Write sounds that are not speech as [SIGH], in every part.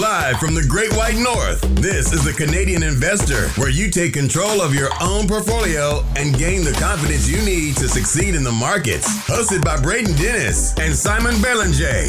Live from the Great White North, this is the Canadian Investor, where you take control of your own portfolio and gain the confidence you need to succeed in the markets. Hosted by Braden Dennis and Simon Belanger.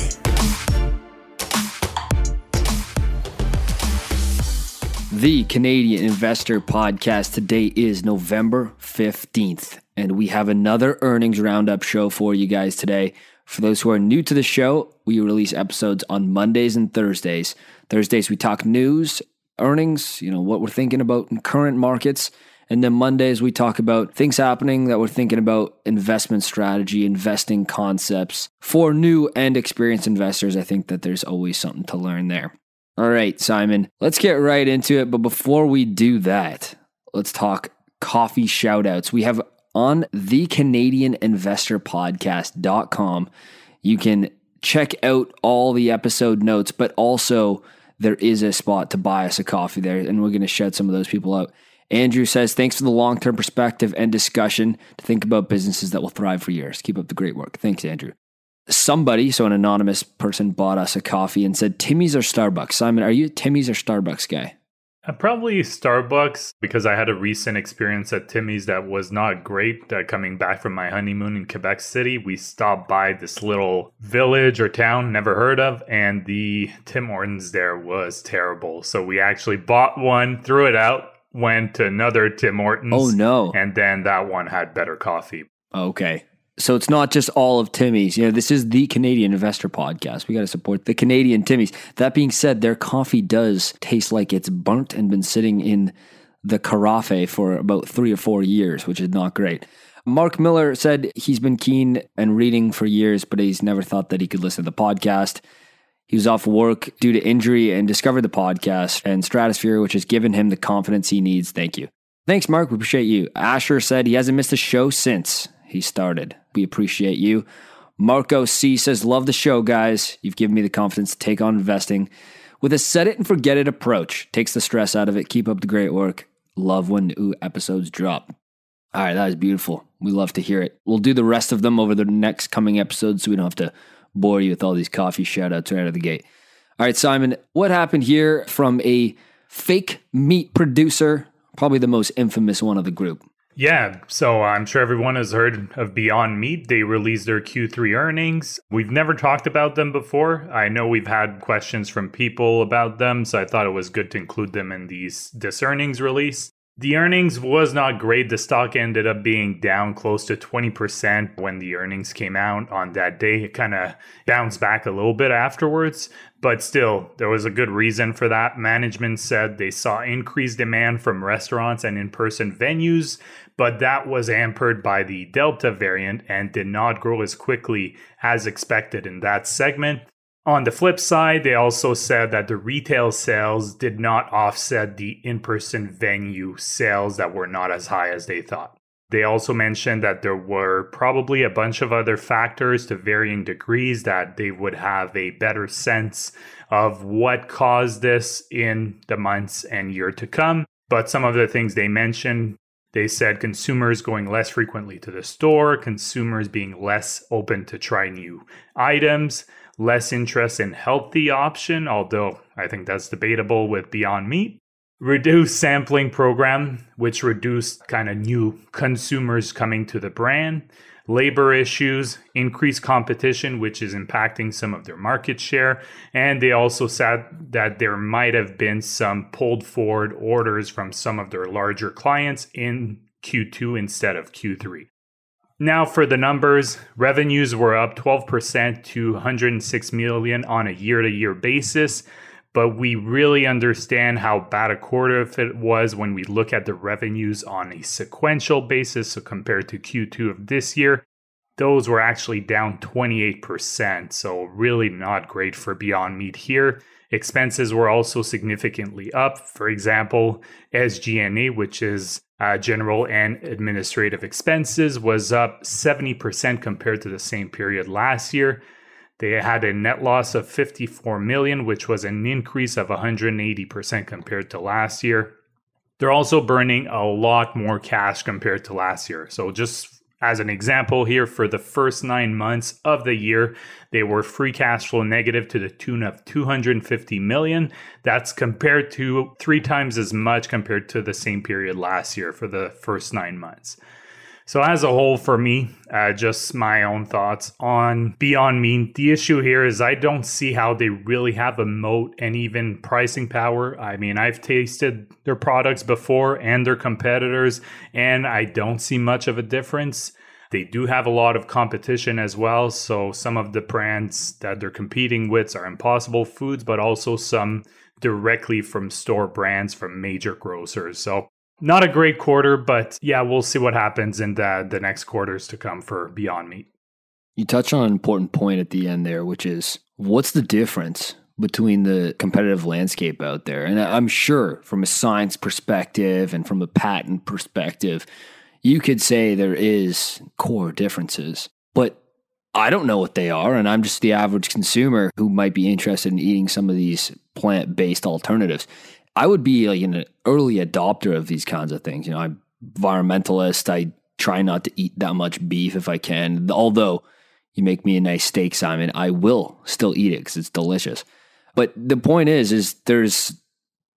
The Canadian Investor Podcast today is November 15th, and we have another earnings roundup show for you guys today. For those who are new to the show, we release episodes on Mondays and Thursdays. Thursdays, we talk news, earnings, you know, what we're thinking about in current markets. And then Mondays, we talk about things happening that we're thinking about, investment strategy, investing concepts. For new and experienced investors, I think that there's always something to learn there. All right, Simon, let's get right into it. But before we do that, let's talk coffee shoutouts. We have on the Canadian Investor Podcast.com. You can check out all the episode notes, but also there is a spot to buy us a coffee there, and we're going to shout some of those people out. Andrew says, Thanks for the long term perspective and discussion to think about businesses that will thrive for years. Keep up the great work. Thanks, Andrew. Somebody, so an anonymous person, bought us a coffee and said, Timmy's or Starbucks? Simon, are you Timmy's or Starbucks guy? Uh, probably Starbucks because I had a recent experience at Timmy's that was not great. Uh, coming back from my honeymoon in Quebec City, we stopped by this little village or town never heard of, and the Tim Hortons there was terrible. So we actually bought one, threw it out, went to another Tim Hortons. Oh, no. And then that one had better coffee. Okay. So it's not just all of Timmy's. You know, this is the Canadian Investor Podcast. We got to support the Canadian Timmy's. That being said, their coffee does taste like it's burnt and been sitting in the carafe for about three or four years, which is not great. Mark Miller said he's been keen and reading for years, but he's never thought that he could listen to the podcast. He was off work due to injury and discovered the podcast and Stratosphere, which has given him the confidence he needs. Thank you. Thanks, Mark. We appreciate you. Asher said he hasn't missed a show since he started. We appreciate you. Marco C says, Love the show, guys. You've given me the confidence to take on investing with a set it and forget it approach. Takes the stress out of it. Keep up the great work. Love when new episodes drop. All right, that is beautiful. We love to hear it. We'll do the rest of them over the next coming episodes so we don't have to bore you with all these coffee shout outs right out of the gate. All right, Simon, what happened here from a fake meat producer, probably the most infamous one of the group? Yeah, so I'm sure everyone has heard of Beyond Meat. They released their Q3 earnings. We've never talked about them before. I know we've had questions from people about them, so I thought it was good to include them in these this earnings release. The earnings was not great. The stock ended up being down close to 20% when the earnings came out on that day. It kind of bounced back a little bit afterwards, but still, there was a good reason for that. Management said they saw increased demand from restaurants and in person venues, but that was hampered by the Delta variant and did not grow as quickly as expected in that segment. On the flip side, they also said that the retail sales did not offset the in person venue sales that were not as high as they thought. They also mentioned that there were probably a bunch of other factors to varying degrees that they would have a better sense of what caused this in the months and year to come. But some of the things they mentioned, they said consumers going less frequently to the store, consumers being less open to try new items, less interest in healthy option, although I think that's debatable with Beyond Meat. Reduced sampling program, which reduced kind of new consumers coming to the brand. Labor issues, increased competition, which is impacting some of their market share. And they also said that there might have been some pulled forward orders from some of their larger clients in Q2 instead of Q3. Now for the numbers, revenues were up 12% to 106 million on a year-to-year basis, but we really understand how bad a quarter of it was when we look at the revenues on a sequential basis so compared to Q2 of this year. Those were actually down 28%, so really not great for Beyond Meat here. Expenses were also significantly up. For example, SG&A, which is uh, general and administrative expenses, was up 70% compared to the same period last year. They had a net loss of 54 million, which was an increase of 180% compared to last year. They're also burning a lot more cash compared to last year. So just As an example, here for the first nine months of the year, they were free cash flow negative to the tune of 250 million. That's compared to three times as much compared to the same period last year for the first nine months. So, as a whole, for me, uh, just my own thoughts on Beyond Meat. The issue here is I don't see how they really have a moat and even pricing power. I mean, I've tasted their products before and their competitors, and I don't see much of a difference. They do have a lot of competition as well. So, some of the brands that they're competing with are Impossible Foods, but also some directly from store brands from major grocers. So, not a great quarter, but yeah, we'll see what happens in the, the next quarters to come for Beyond Meat. You touch on an important point at the end there, which is what's the difference between the competitive landscape out there? And I'm sure from a science perspective and from a patent perspective, you could say there is core differences, but I don't know what they are. And I'm just the average consumer who might be interested in eating some of these plant based alternatives. I would be like an early adopter of these kinds of things. You know, I'm environmentalist. I try not to eat that much beef if I can. Although you make me a nice steak, Simon, I will still eat it because it's delicious. But the point is, is there's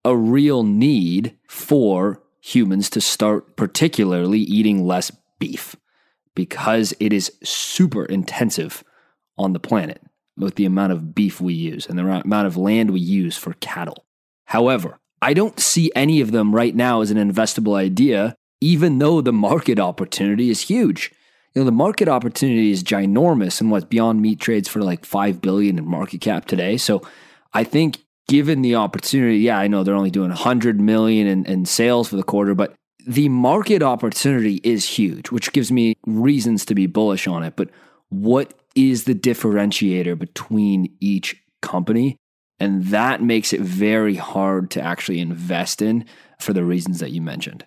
a real need for humans to start particularly eating less beef because it is super intensive on the planet with the amount of beef we use and the amount of land we use for cattle. However, I don't see any of them right now as an investable idea, even though the market opportunity is huge. You know, the market opportunity is ginormous and what Beyond Meat trades for like 5 billion in market cap today. So I think given the opportunity, yeah, I know they're only doing 100 million in, in sales for the quarter, but the market opportunity is huge, which gives me reasons to be bullish on it. But what is the differentiator between each company? And that makes it very hard to actually invest in for the reasons that you mentioned.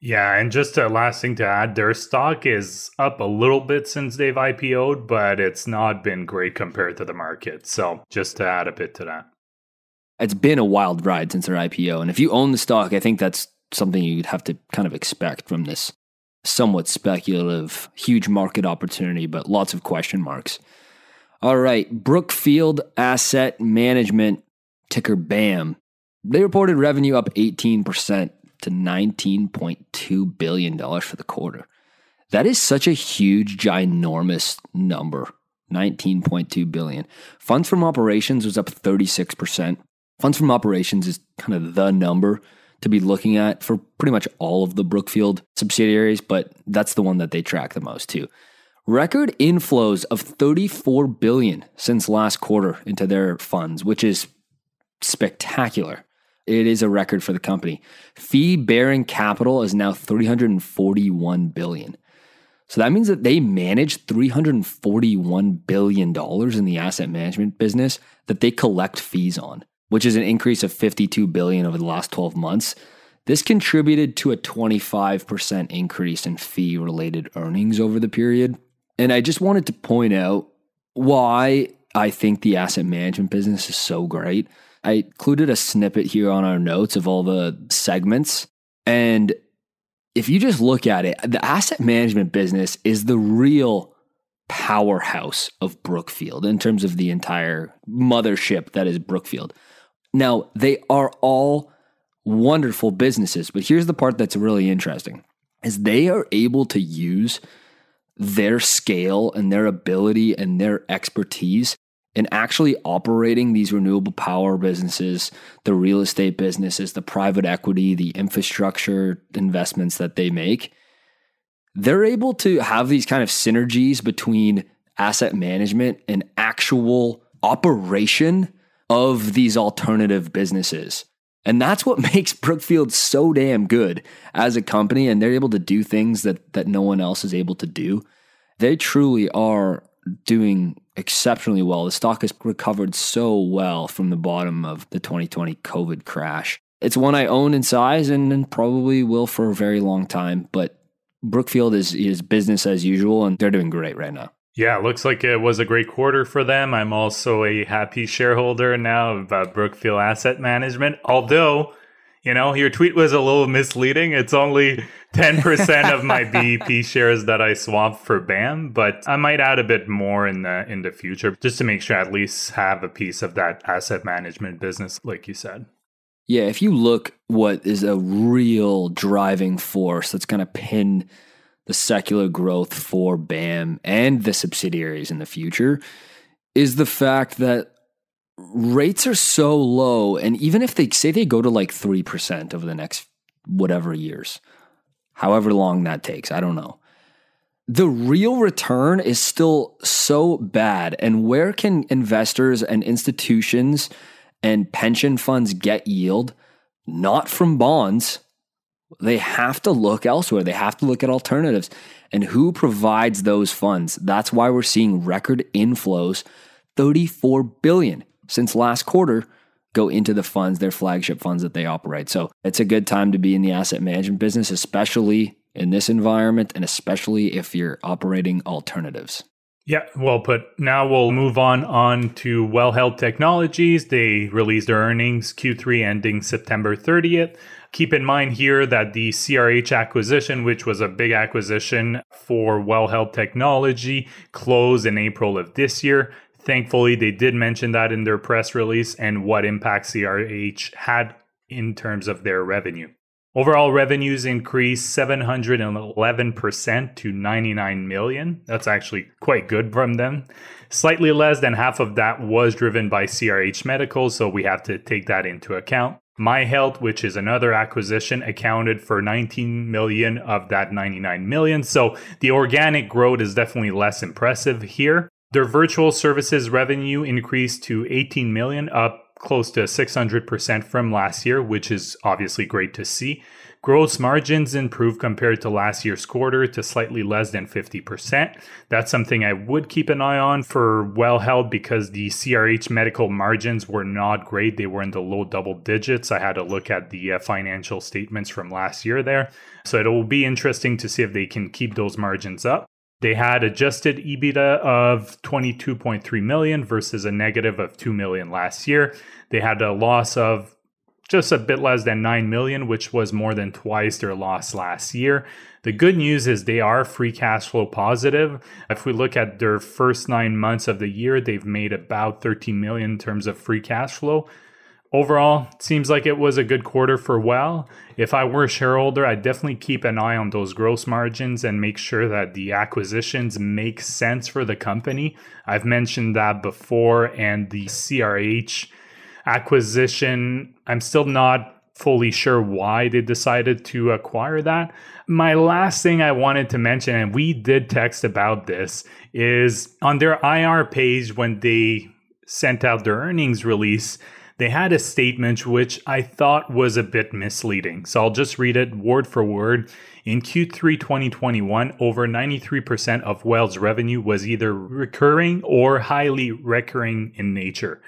Yeah, and just a last thing to add, their stock is up a little bit since they've IPO'd, but it's not been great compared to the market. So just to add a bit to that. It's been a wild ride since their IPO. And if you own the stock, I think that's something you'd have to kind of expect from this somewhat speculative, huge market opportunity, but lots of question marks. All right, Brookfield Asset Management, ticker BAM. They reported revenue up 18% to $19.2 billion for the quarter. That is such a huge, ginormous number. 19.2 billion. Funds from operations was up 36%. Funds from operations is kind of the number to be looking at for pretty much all of the Brookfield subsidiaries, but that's the one that they track the most too. Record inflows of 34 billion since last quarter into their funds, which is spectacular. It is a record for the company. Fee bearing capital is now 341 billion. So that means that they manage 341 billion dollars in the asset management business that they collect fees on, which is an increase of 52 billion over the last 12 months. This contributed to a 25% increase in fee related earnings over the period. And I just wanted to point out why I think the asset management business is so great. I included a snippet here on our notes of all the segments. And if you just look at it, the asset management business is the real powerhouse of Brookfield in terms of the entire mothership that is Brookfield. Now, they are all wonderful businesses, but here's the part that's really interesting is they are able to use their scale and their ability and their expertise in actually operating these renewable power businesses, the real estate businesses, the private equity, the infrastructure investments that they make, they're able to have these kind of synergies between asset management and actual operation of these alternative businesses. And that's what [LAUGHS] makes Brookfield so damn good as a company. And they're able to do things that, that no one else is able to do. They truly are doing exceptionally well. The stock has recovered so well from the bottom of the 2020 COVID crash. It's one I own in size and, probably will for a very long time. But Brookfield is, is business as usual, and they're doing great right now. Yeah, looks like it was a great quarter for them. I'm also a happy shareholder now of uh, Brookfield Asset Management. Although, You know, your tweet was a little misleading. It's only [LAUGHS] 10% of my BEP shares that I swapped for BAM, but I might add a bit more in the in the future just to make sure I at least have a piece of that asset management business like you said. Yeah, if you look what is a real driving force that's going to pin the secular growth for BAM and the subsidiaries in the future is the fact that rates are so low and even if they say they go to like 3% over the next whatever years however long that takes i don't know the real return is still so bad. And where can investors and institutions and pension funds get yield? Not from bonds they have to look elsewhere they have to look at alternatives and who provides those funds that's why we're seeing record inflows 34 billion since last quarter go into the funds, their flagship funds that they operate. So it's a good time to be in the asset management business, especially in this environment and especially if you're operating alternatives. Yeah, well put. Now we'll move on on to Well Health Technologies. They released their earnings Q3 ending September 30th. Keep in mind here that the CRH acquisition, which was a big acquisition for Well Health Technology, closed in April of this year. Thankfully, they did mention that in their press release and what impact CRH had in terms of their revenue. Overall revenues increased 711% to 99 million. That's actually quite good from them. Slightly less than half of that was driven by CRH Medical, so we have to take that into account. MyHealth, which is another acquisition, accounted for 19 million of that 99 million. So the organic growth is definitely less impressive here. Their virtual services revenue increased to 18 million, up close to 600% from last year, which is obviously great to see. Gross margins improved compared to last year's quarter to slightly less than 50%. That's something I would keep an eye on for Well Health because the CRH medical margins were not great. They were in the low double digits. I had to look at the uh, financial statements from last year there. So it will be interesting to see if they can keep those margins up. They had adjusted EBITDA of 22.3 million versus a negative of 2 million last year. They had a loss of just a bit less than 9 million, which was more than twice their loss last year. The good news is they are free cash flow positive. If we look at their first nine months of the year, they've made about 13 million in terms of free cash flow. Overall, seems like it was a good quarter for Well. If I were a shareholder, I'd definitely keep an eye on those gross margins and make sure that the acquisitions make sense for the company. I've mentioned that before, and the CRH acquisition, I'm still not fully sure why they decided to acquire that. My last thing I wanted to mention, and we did text about this, is on their IR page when they sent out their earnings release they had a statement which I thought was a bit misleading. So I'll just read it word for word. In Q3 2021, over 93% of Well's revenue was either recurring or highly recurring in nature.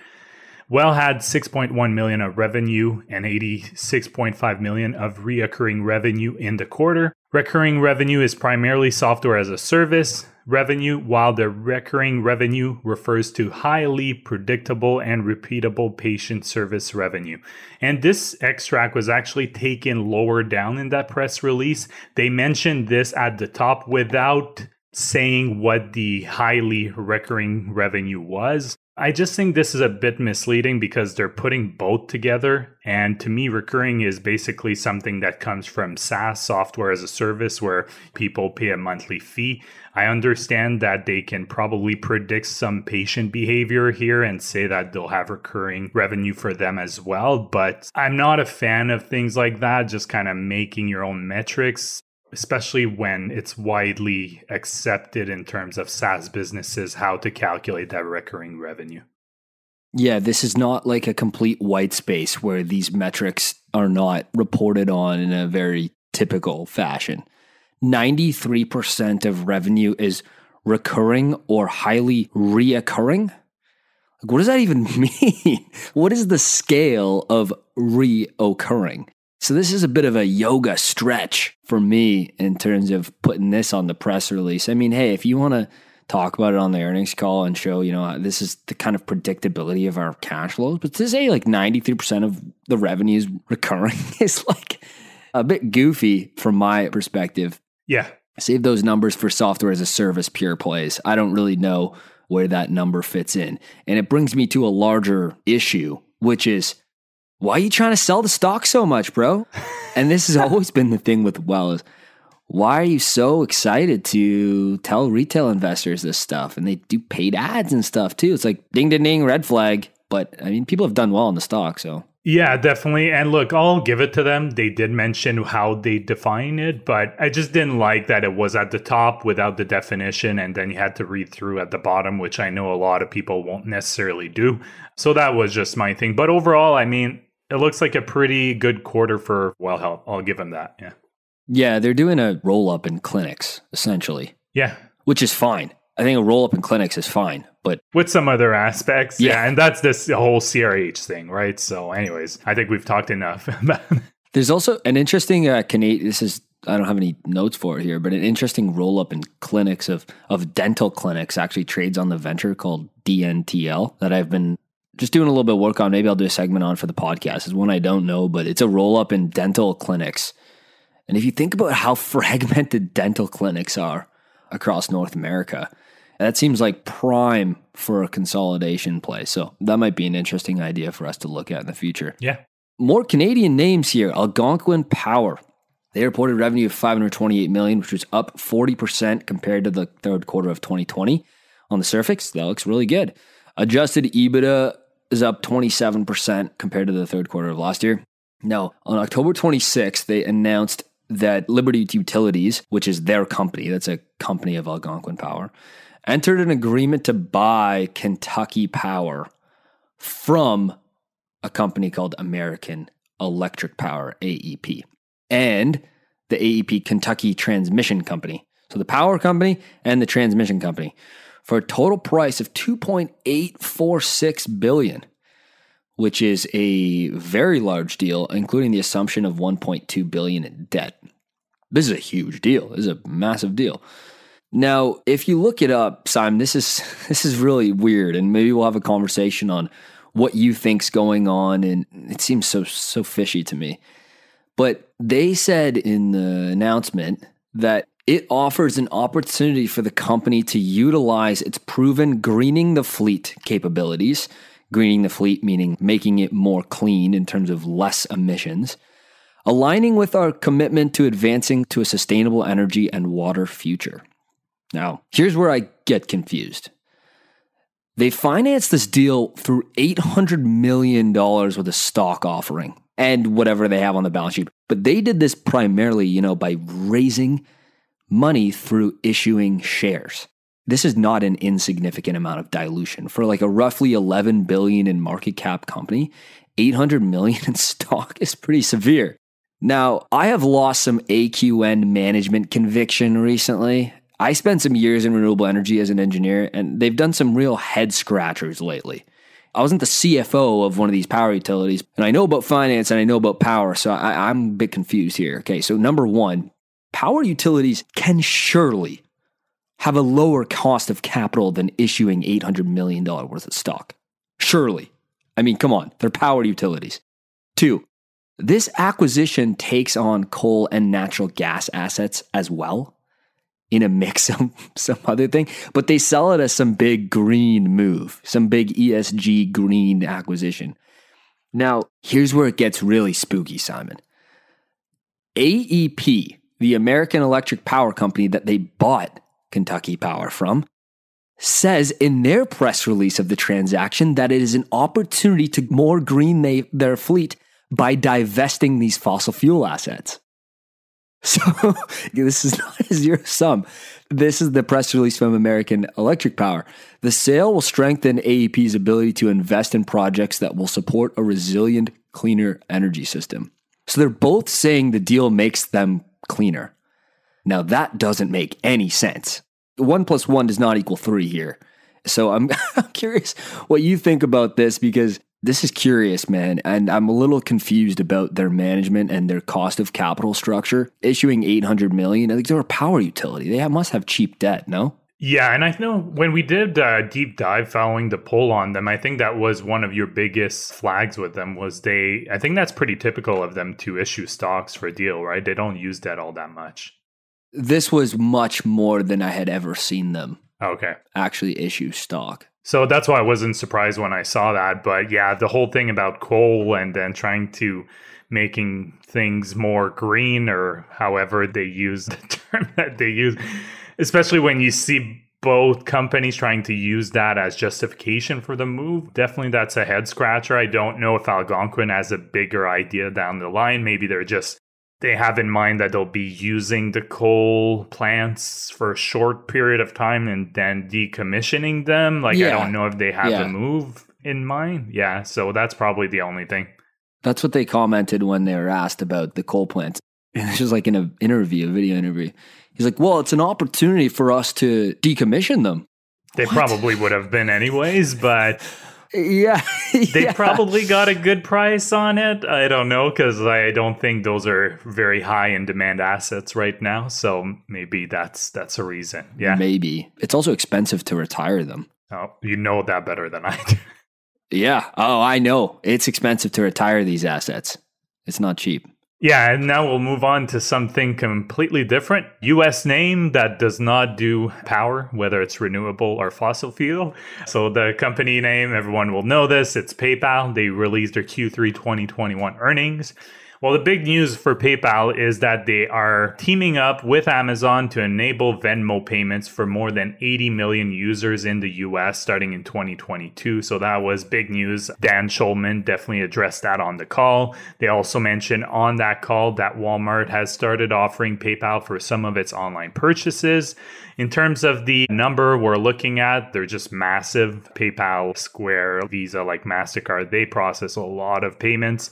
Well had 6.1 million of revenue and 86.5 million of reoccurring revenue in the quarter. Recurring revenue is primarily software as a service revenue, while the recurring revenue refers to highly predictable and repeatable patient service revenue. And this extract was actually taken lower down in that press release. They mentioned this at the top without saying what the highly recurring revenue was. I just think this is a bit misleading because they're putting both together. And to me, recurring is basically something that comes from SaaS software as a service where people pay a monthly fee. I understand that they can probably predict some patient behavior here and say that they'll have recurring revenue for them as well. But I'm not a fan of things like that, just kind of making your own metrics especially when it's widely accepted in terms of SaaS businesses how to calculate that recurring revenue. Yeah, this is not like a complete white space where these metrics are not reported on in a very typical fashion. 93% of revenue is recurring or highly reoccurring. Like, what does that even [LAUGHS] mean? what is the scale of reoccurring? So this is a bit of a yoga stretch for me in terms of putting this on the press release. I mean, hey, if you want to talk about it on the earnings call and show, you know, this is the kind of predictability of our cash flows. But to say like 93% of the revenue is recurring [LAUGHS] is like a bit goofy from my perspective. Yeah. Save those numbers for software as a service pure plays. I don't really know where that number fits in. And it brings me to a larger issue, which is why are you trying to sell the stock so much, bro? And this has always been the thing with Wells why are you so excited to tell retail investors this stuff? And they do paid ads and stuff too. It's like ding, ding, ding, red flag. But I mean, people have done well in the stock. So yeah, definitely. And look, I'll give it to them. They did mention how they define it, but I just didn't like that it was at the top without the definition and then you had to read through at the bottom, which I know a lot of people won't necessarily do. So that was just my thing. But overall, I mean, it looks like a pretty good quarter for Well Health. I'll give them that. Yeah. Yeah, they're doing a roll up in clinics, essentially. Yeah. Which is fine. I think a roll up in clinics is fine, but with some other aspects. Yeah. yeah. And that's this whole CRH thing, right? So, anyways, I think we've talked enough. [LAUGHS] There's also an interesting uh, Canadian, this is, I don't have any notes for it here, but an interesting roll up in clinics of, of dental clinics actually trades on the venture called DNTL that I've been just doing a little bit of work on. Maybe I'll do a segment on for the podcast. It's one I don't know, but it's a roll up in dental clinics and if you think about how [LAUGHS] fragmented dental clinics are across North America, that seems like prime for a consolidation play. So that might be an interesting idea for us to look at in the future. Yeah. More Canadian names here. Algonquin Power. They reported revenue of 528 million, which was up 40% compared to the third quarter of 2020. On the surface, that looks really good. Adjusted EBITDA is up 27% compared to the third quarter of last year. Now, on October 26th, they announced that Liberty Utilities, which is their company, that's a company of Algonquin Power, entered an agreement to buy Kentucky Power from a company called American Electric Power, AEP, and the AEP Kentucky Transmission Company. So the power company and the transmission company for a total price of 2.846 billion which is a very large deal, including the assumption of 1.2 billion in debt. This is a huge deal. This is a massive deal. Now, if you look it up, Simon, this is [LAUGHS] this is really weird, and maybe we'll have a conversation on what you think's going on. And it seems so so fishy to me. But they said in the announcement that it offers an opportunity for the company to utilize its proven greening the fleet capabilities greening the fleet, meaning making it more clean in terms of less emissions, aligning with our commitment to advancing to a sustainable energy and water future. Now, here's where I get confused. They financed this deal through $800 million with a stock offering and whatever they have on the balance sheet. But they did this primarily, you know, by raising money through issuing shares. This is not an insignificant amount of dilution. For like a roughly 11 billion in market cap company 800 million [LAUGHS] in stock is pretty severe. Now i have lost some aqn management conviction recently. I spent some years in renewable energy as an engineer and they've done some real head scratchers lately. I wasn't the CFO of one of these power utilities, and I know about finance and I know about power, so I, am a bit confused here. Okay, so number one, power utilities can surely have a lower cost of capital than issuing $800 million worth of stock. Surely. I mean, come on, they're power utilities. Two, this acquisition takes on coal and natural gas assets as well in a mix of [LAUGHS] some other thing, but they sell it as some big green move, some big ESG green acquisition. Now, here's where it gets really spooky, Simon. AEP, the American Electric Power Company that they bought Kentucky Power from, says in their press release of the transaction that it is an opportunity to more green they, their fleet by divesting these fossil fuel assets. [LAUGHS] So this is not a zero sum. This is the press release from American Electric Power. The sale will strengthen AEP's ability to invest in projects that will support a resilient, cleaner energy system. So they're both saying the deal makes them cleaner. Now, that doesn't make any sense. One plus one does not equal three here. So [LAUGHS] I'm, curious what you think about this because this is curious, man. And I'm a little confused about their management and their cost of capital structure. Issuing 800 million, I think they're a power utility. They must have cheap debt, no? Yeah, and I know when we did a deep dive following the poll on them, I think that was one of your biggest flags with them was they I think that's pretty typical of them to issue stocks for a deal, right? They don't use that all that much. This was much more than I had ever seen them Okay. actually issue stock. So that's why I wasn't surprised when I saw that. But yeah, the whole thing about coal and then trying to making things more green or however they use [LAUGHS] the term that they use, especially when you see both companies trying to use that as justification for the move. Definitely that's a head scratcher. I don't know if Algonquin has a bigger idea down the line. Maybe they're just they have in mind that they'll be using the coal plants for a short period of time and then decommissioning them. Like, I don't know if they have Yeah. the move in mind. Yeah, so that's probably the only thing. That's what they commented when they were asked about the coal plants. And it's just like in an interview, a video interview. He's like, well, it's an opportunity for us to decommission them. They What? probably would have been anyways, but [LAUGHS] Yeah. [LAUGHS] they yeah. probably got a good price on it. I don't know because I don't think those are very high in demand assets right now. So maybe that's that's a reason. Yeah. Maybe. It's also expensive to retire them. Oh, you know that better than I do. Yeah. Oh, I know. It's expensive to retire these assets. It's not cheap. Yeah, and now we'll move on to something completely different. US name that does not do power, whether it's renewable or fossil fuel. So the company name, everyone will know this, it's PayPal. They released their Q3 2021 earnings. Well, the big news for PayPal is that they are teaming up with Amazon to enable Venmo payments for more than 80 million users in the US starting in 2022. So that was big news. Dan Schulman definitely addressed that on the call. They also mentioned on that call that Walmart has started offering PayPal for some of its online purchases. In terms of the number we're looking at, they're just massive. PayPal, Square, Visa, like MasterCard, they process a lot of payments.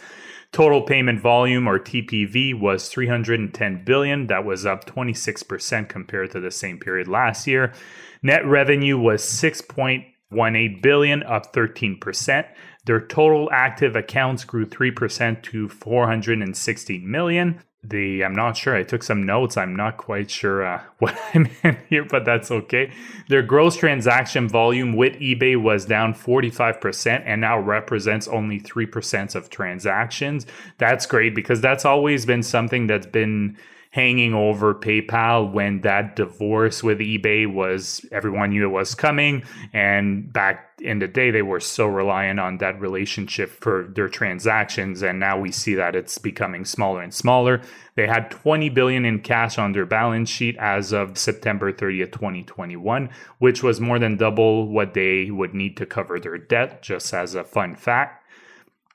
Total payment volume or TPV was 310 billion. That was up 26% compared to the same period last year. Net revenue was 6.18 billion, up 13%. Their total active accounts grew 3% to 460 million. The I'm not sure. I took some notes. I'm not quite sure uh, [LAUGHS] what I meant here, but that's okay. Their gross transaction volume with eBay was down 45% and now represents only 3% of transactions. That's great because that's always been something that's been hanging over PayPal when that divorce with eBay was everyone knew it was coming and back in the day they were so reliant on that relationship for their transactions and now we see that it's becoming smaller and smaller. They had 20 billion in cash on their balance sheet as of September 30th, 2021, which was more than double what they would need to cover their debt just as a fun fact.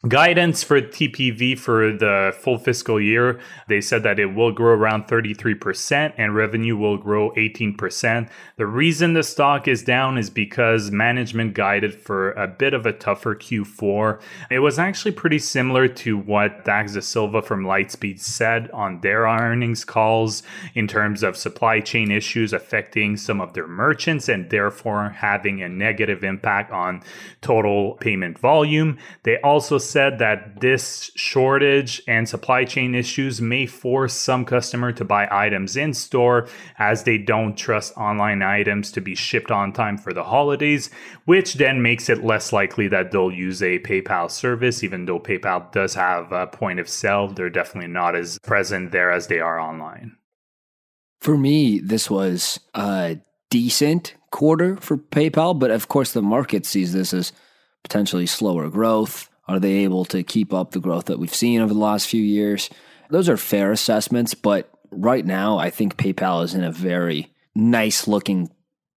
Guidance for TPV for the full fiscal year, they said that it will grow around 33% and revenue will grow 18%. The reason the stock is down is because management guided for a bit of a tougher Q4. It was actually pretty similar to what Dax Dasilva from Lightspeed said on their earnings calls in terms of supply chain issues affecting some of their merchants and therefore having a negative impact on total payment volume. They also said that this shortage and supply chain issues may force some customer to buy items in store as they don't trust online items to be shipped on time for the holidays, which then makes it less likely that they'll use a PayPal service even though PayPal does have a point of sale, they're definitely not as present there as they are online. For me, this was a decent quarter for PayPal, but of course, the market sees this as potentially slower growth. Are they able to keep up the growth that we've seen over the last few years? Those are fair assessments, but right now, I think PayPal is in a very nice looking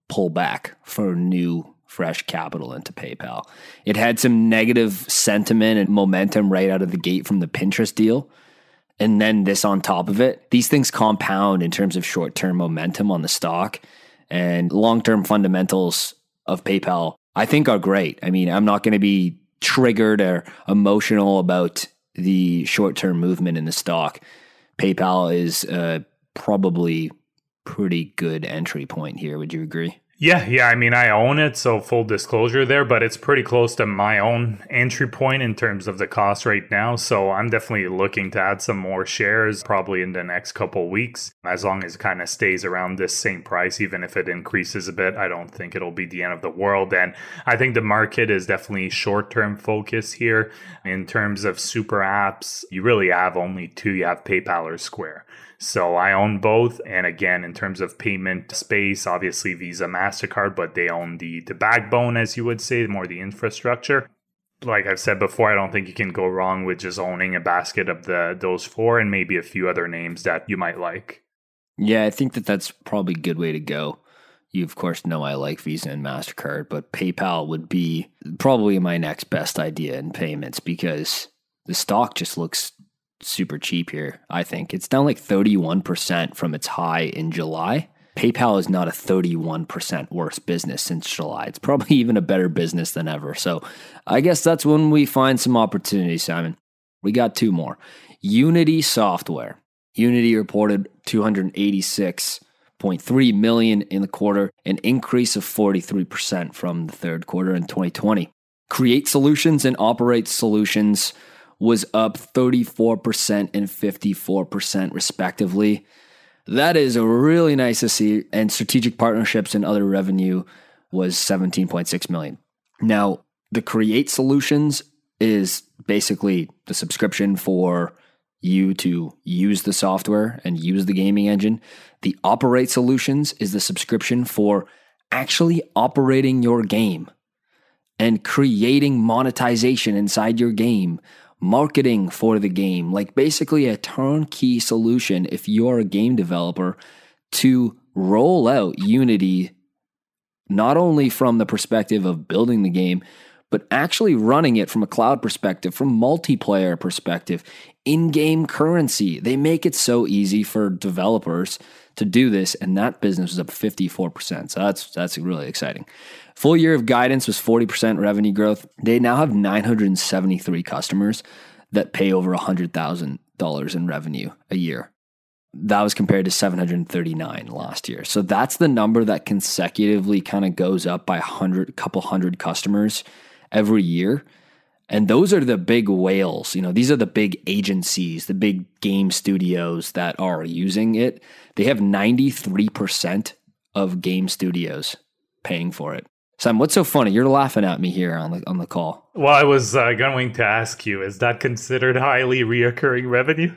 pullback for new, fresh capital into PayPal. It had some negative sentiment and momentum right out of the gate from the Pinterest deal and then this on top of it, these things compound in terms of short term momentum on the stock and long term fundamentals of PayPal, I think are great. I mean, I'm not going to be triggered or emotional about the short term movement in the stock. PayPal is uh, probably pretty good entry point here. Would you agree? Yeah, yeah. I mean, I own it, so full disclosure there, but it's pretty close to my own entry point in terms of the cost right now. So I'm definitely looking to add some more shares probably in the next couple weeks. As long as it kind of stays around this same price, even if it increases a bit, I don't think it'll be the end of the world. And I think the market is definitely short term focus here. In terms of super apps, you really have only two you have PayPal or Square. So I own both. And again, in terms of payment space, obviously Visa, MasterCard, but they own the, the backbone, as you would say, more the infrastructure. Like I've said before, I don't think you can go wrong with just owning a basket of the those four and maybe a few other names that you might like. Yeah, I think that that's probably a good way to go. You, of course, know I like Visa and MasterCard, but PayPal would be probably my next best idea in payments because the stock just looks super cheap here, I think. It's down like 31% from its high in July. PayPal is not a 31% worse business since July. It's probably [LAUGHS] even a better business than ever. So I guess that's when we find some opportunity, Simon. We got two more. Unity Software. Unity reported 286.3 million in the quarter, an increase of 43% from the third quarter in 2020. Create Solutions and Operate Solutions was up 34% and 54% respectively. That is really nice to see. And strategic partnerships and other revenue was 17.6 million. Now, the Create Solutions is basically the subscription for you to use the software and use the gaming engine. The Operate Solutions is the subscription for actually operating your game and creating monetization inside your game marketing for the game, like basically a turnkey solution if you're a game developer to roll out Unity, not only from the perspective of building the game, but actually running it from a cloud perspective, from multiplayer perspective, in-game currency. They make it so easy for developers to do this, and that business was up 54%. So that's that's really exciting. Full year of guidance was 40% revenue growth. They now have 973 customers that pay over $100,000 in revenue a year. That was compared to 739 last year. So that's the number that consecutively kind of goes up by a hundred, couple hundred customers every year. And those are the big whales. You know, these are the big agencies, the big game studios that are using it. They have 93% of game studios paying for it. Sam, what's so funny? You're laughing at me here on the on the call. Well, I was uh, going to ask you: Is that considered highly reoccurring revenue?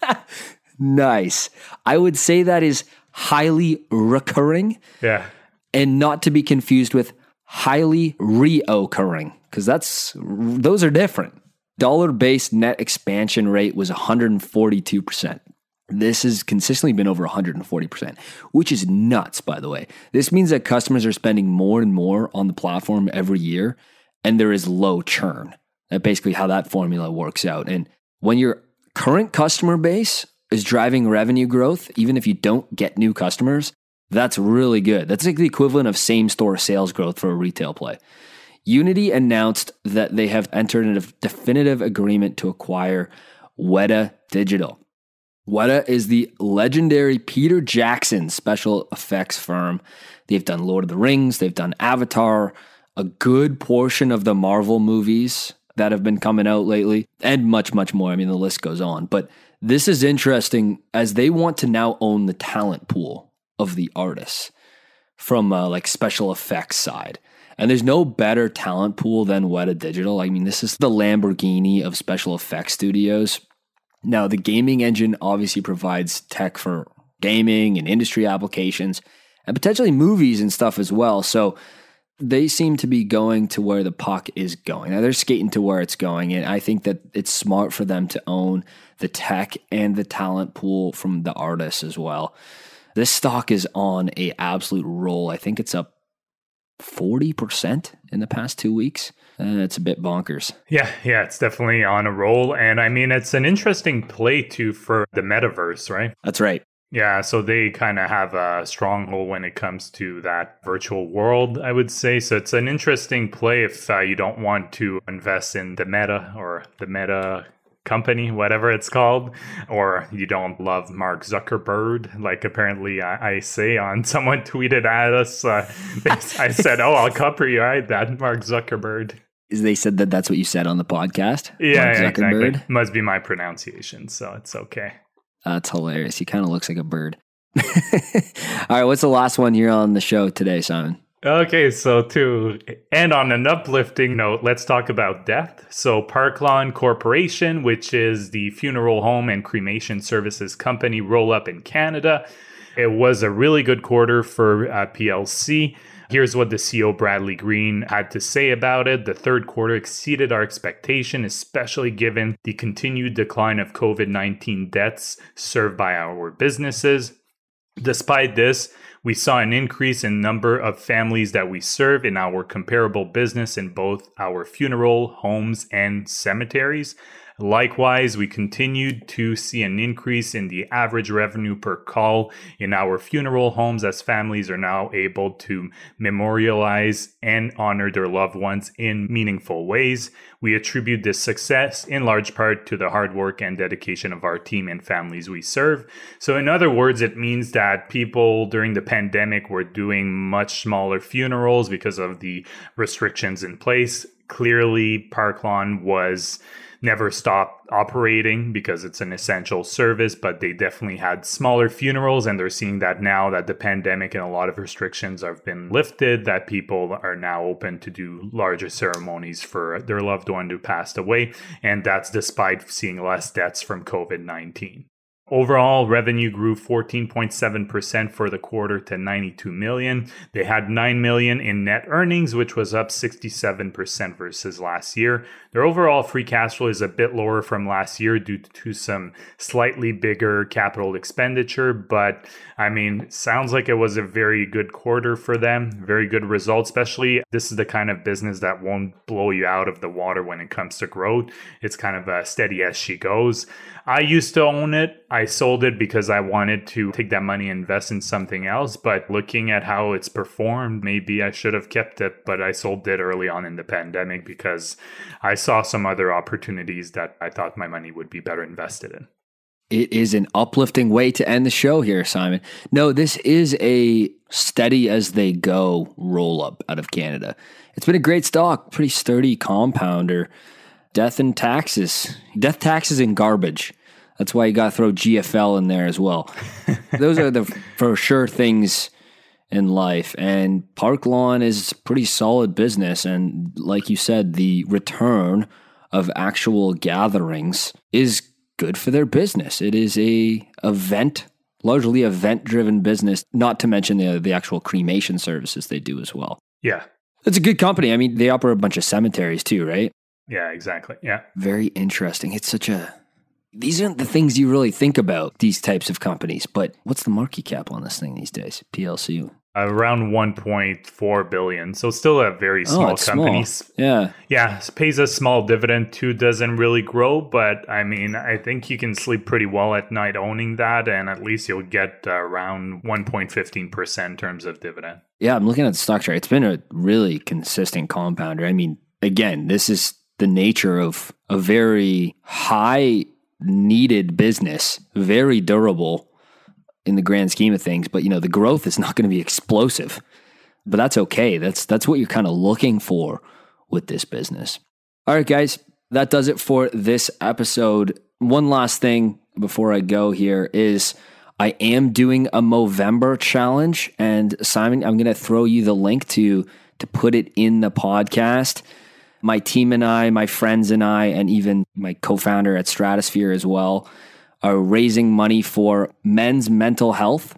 [LAUGHS] nice. I would say that is highly recurring. Yeah, and not to be confused with highly reoccurring because that's those are different. Dollar based net expansion rate was 142 percent. This has consistently been over 140%, which is nuts, by the way. This means that customers are spending more and more on the platform every year, and there is low churn. That's basically how that formula works out. And when your current customer base is driving revenue growth, even if you don't get new customers, that's really good. That's like the equivalent of same store sales growth for a retail play. Unity announced that they have entered a definitive agreement to acquire Weta Digital. Weta is the legendary Peter Jackson special effects firm. They've done Lord of the Rings, they've done Avatar, a good portion of the Marvel movies that have been coming out lately, and much, much more. I mean, the list goes on. But this is interesting as they want to now own the talent pool of the artists from uh, like special effects side. And there's no better talent pool than Weta Digital. I mean, this is the Lamborghini of special effects studios. Now, the gaming engine obviously provides tech for gaming and industry applications and potentially movies and stuff as well. So they seem to be going to where the puck is going. Now they're skating to where it's going. And I think that it's smart for them to own the tech and the talent pool from the artists as well. This stock is on a absolute roll. I think it's up 40% in the past two weeks. Uh, it's a bit bonkers. Yeah, yeah, it's definitely on a roll. And I mean, it's an interesting play too for the metaverse, right? That's right. Yeah, so they kind of have a stronghold when it comes to that virtual world, I would say. So it's an interesting play if uh, you don't want to invest in the meta or the meta company, whatever it's called, or you don't love Mark Zuckerberg, like apparently I, I say on [LAUGHS] someone tweeted at us. Uh, I said, "Oh, I'll copyright that, Mark Zuckerberg." Is they said that that's what you said on the podcast. Yeah, yeah exactly. Must be my pronunciation, so it's okay. That's hilarious. He kind of looks like a bird. [LAUGHS] All right, what's the last one here on the show today, Simon? Okay, so to end on an uplifting note, let's talk about death. So, Parklawn Corporation, which is the funeral home and cremation services company roll up in Canada, it was a really good quarter for uh, PLC. Here's what the CEO Bradley Green had to say about it. The third quarter exceeded our expectation, especially given the continued decline of COVID 19 deaths served by our businesses. Despite this, we saw an increase in number of families that we serve in our comparable business in both our funeral homes and cemeteries. Likewise, we continued to see an increase in the average revenue per call in our funeral homes as families are now able to memorialize and honor their loved ones in meaningful ways. We attribute this success in large part to the hard work and dedication of our team and families we serve. So, in other words, it means that people during the pandemic were doing much smaller funerals because of the restrictions in place. Clearly, Parklawn was never stopped operating because it's an essential service, but they definitely had smaller funerals. And they're seeing that now that the pandemic and a lot of restrictions have been lifted, that people are now open to do larger ceremonies for their loved one who passed away. And that's despite seeing less deaths from COVID 19. Overall, revenue grew 14.7% for the quarter to 92 million. They had 9 million in net earnings, which was up 67% versus last year. Their overall free cash flow is a bit lower from last year due to some slightly bigger capital expenditure, but I mean, sounds like it was a very good quarter for them, very good result, especially this is the kind of business that won't blow you out of the water when it comes to growth. It's kind of a steady as she goes. I used to own it. I sold it because I wanted to take that money and invest in something else. But looking at how it's performed, maybe I should have kept it, but I sold it early on in the pandemic because I saw some other opportunities that I thought my money would be better invested in. It is an uplifting way to end the show here, Simon. No, this is a steady as they go roll up out of Canada. It's been a great stock, pretty sturdy compounder death and taxes, death, taxes, and garbage. That's why you got to throw GFL in there as well. [LAUGHS] Those are the for sure things in life. And Parklawn is pretty solid business. And like you said, the return of actual gatherings is good for their business. It is a event, largely event driven business, not to mention the, the actual cremation services they do as well. Yeah. It's a good company. I mean, they operate a bunch of cemeteries too, right? Yeah, exactly. Yeah. Very interesting. It's such a these aren't the things you really think about these types of companies, but what's the market cap on this thing these days? PLC around 1.4 billion so still a very oh, small oh, company. Small. yeah. Yeah pays a small dividend too doesn't really grow but i mean i think you can sleep pretty well at night owning that and at least you'll get uh, around 1.15% in terms of dividend. Yeah i'm looking at the stock chart. It's been a really consistent compounder. I mean again this is the nature of a very high needed business, very durable in the grand scheme of things. But you know, the growth is not going to be explosive. But that's okay. That's that's what you're kind of looking for with this business. All right, guys, that does it for this episode. One last thing before I go here is I am doing a Movember challenge, and Simon, I'm going to throw you the link to to put it in the podcast my team and I, my friends and I, and even my co founder at Stratosphere as well, are raising money for men's mental health.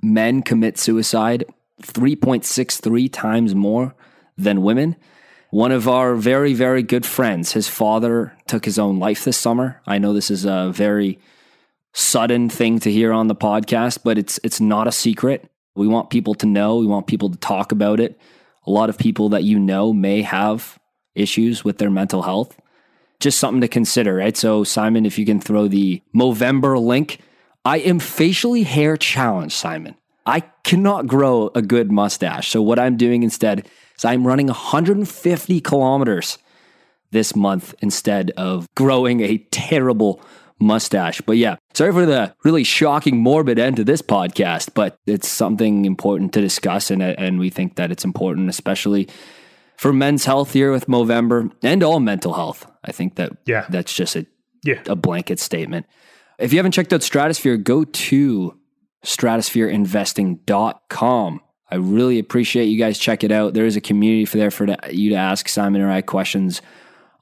Men commit suicide 3.63 times more than women. One of our very, very good friends, his father took his own life this summer. I know this is a very sudden thing to hear on the podcast, but it's it's not a secret. We want people to know, we want people to talk about it. A lot of people that you know may have issues with their mental health. Just something to consider, right? So, Simon, if you can throw the Movember link, I am facially hair challenged, Simon. I cannot grow a good mustache. So, what I'm doing instead is I'm running 150 kilometers this month instead of growing a terrible mustache. But yeah, sorry for the really shocking, morbid end to this podcast, but it's something important to discuss. And, and we think that it's important, especially for men's health here with Movember and all mental health. I think that yeah. that's just a, yeah. a blanket statement. If you haven't checked out Stratosphere, go to stratosphereinvesting.com. I really appreciate you guys check it out. There is a community for there for you to ask Simon or I questions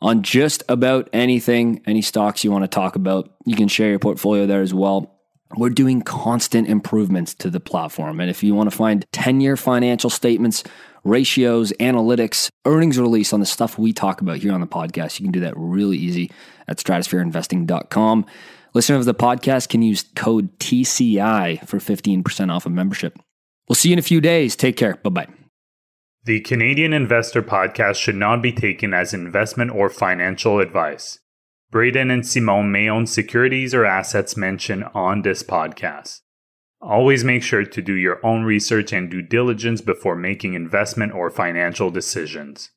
on just about anything, any stocks you want to talk about. You can share your portfolio there as well. We're doing constant improvements to the platform. And if you want to find 10 year financial statements, ratios, analytics, earnings release on the stuff we talk about here on the podcast, you can do that really easy at stratosphereinvesting.com. Listeners of the podcast can use code TCI for 15% off of membership. We'll see you in a few days. Take care. Bye bye. The Canadian Investor Podcast should not be taken as investment or financial advice. Braden and Simon may own securities or assets mentioned on this podcast. Always make sure to do your own research and due diligence before making investment or financial decisions.